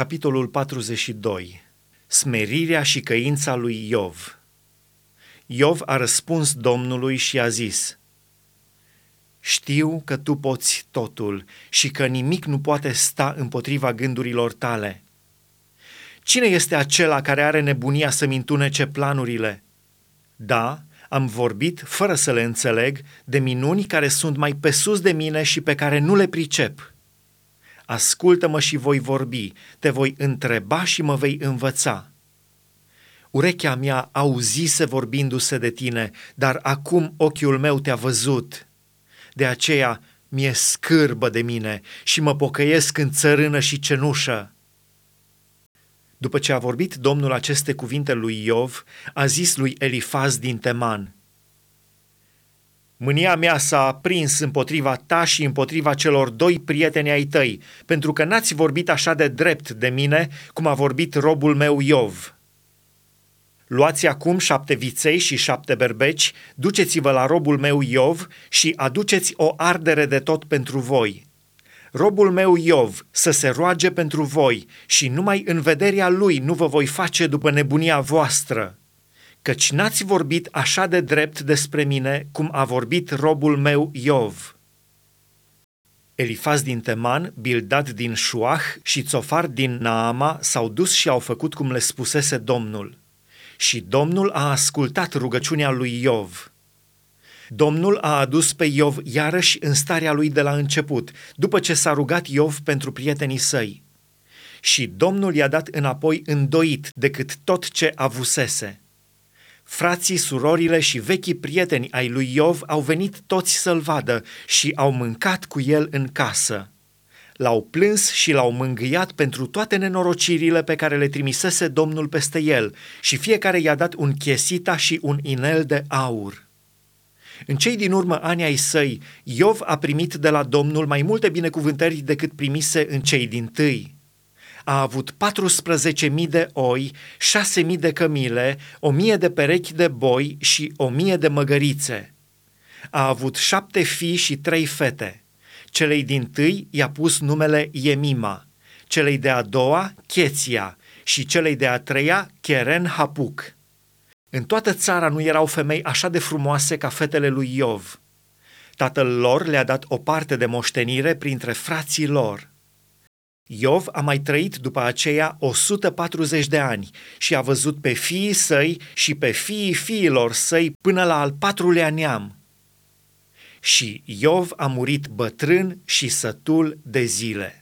Capitolul 42 Smerirea și căința lui Iov Iov a răspuns Domnului și a zis Știu că tu poți totul și că nimic nu poate sta împotriva gândurilor tale. Cine este acela care are nebunia să-mi întunece planurile? Da, am vorbit, fără să le înțeleg, de minuni care sunt mai pe sus de mine și pe care nu le pricep. Ascultă-mă și voi vorbi, te voi întreba și mă vei învăța. Urechea mea auzise vorbindu-se de tine, dar acum ochiul meu te-a văzut. De aceea mi-e scârbă de mine și mă pocăiesc în țărână și cenușă. După ce a vorbit Domnul aceste cuvinte lui Iov, a zis lui Elifaz din Teman – Mânia mea s-a aprins împotriva ta și împotriva celor doi prieteni ai tăi, pentru că n-ați vorbit așa de drept de mine, cum a vorbit robul meu Iov. Luați acum șapte viței și șapte berbeci, duceți-vă la robul meu Iov și aduceți o ardere de tot pentru voi. Robul meu Iov să se roage pentru voi și numai în vederea lui nu vă voi face după nebunia voastră căci n-ați vorbit așa de drept despre mine cum a vorbit robul meu Iov. Elifaz din Teman, Bildad din Șuah și Țofar din Naama s-au dus și au făcut cum le spusese Domnul. Și Domnul a ascultat rugăciunea lui Iov. Domnul a adus pe Iov iarăși în starea lui de la început, după ce s-a rugat Iov pentru prietenii săi. Și Domnul i-a dat înapoi îndoit decât tot ce avusese. Frații, surorile și vechii prieteni ai lui Iov au venit toți să-l vadă și au mâncat cu el în casă. L-au plâns și l-au mângâiat pentru toate nenorocirile pe care le trimisese Domnul peste el și fiecare i-a dat un chesita și un inel de aur. În cei din urmă ani ai săi, Iov a primit de la Domnul mai multe binecuvântări decât primise în cei din tâi a avut 14.000 de oi, 6.000 de cămile, 1.000 de perechi de boi și 1.000 de măgărițe. A avut șapte fii și trei fete. Celei din tâi i-a pus numele Iemima, celei de-a doua Cheția și celei de-a treia Keren Hapuc. În toată țara nu erau femei așa de frumoase ca fetele lui Iov. Tatăl lor le-a dat o parte de moștenire printre frații lor. Iov a mai trăit după aceea 140 de ani și a văzut pe fiii săi și pe fiii fiilor săi până la al patrulea neam. Și Iov a murit bătrân și sătul de zile.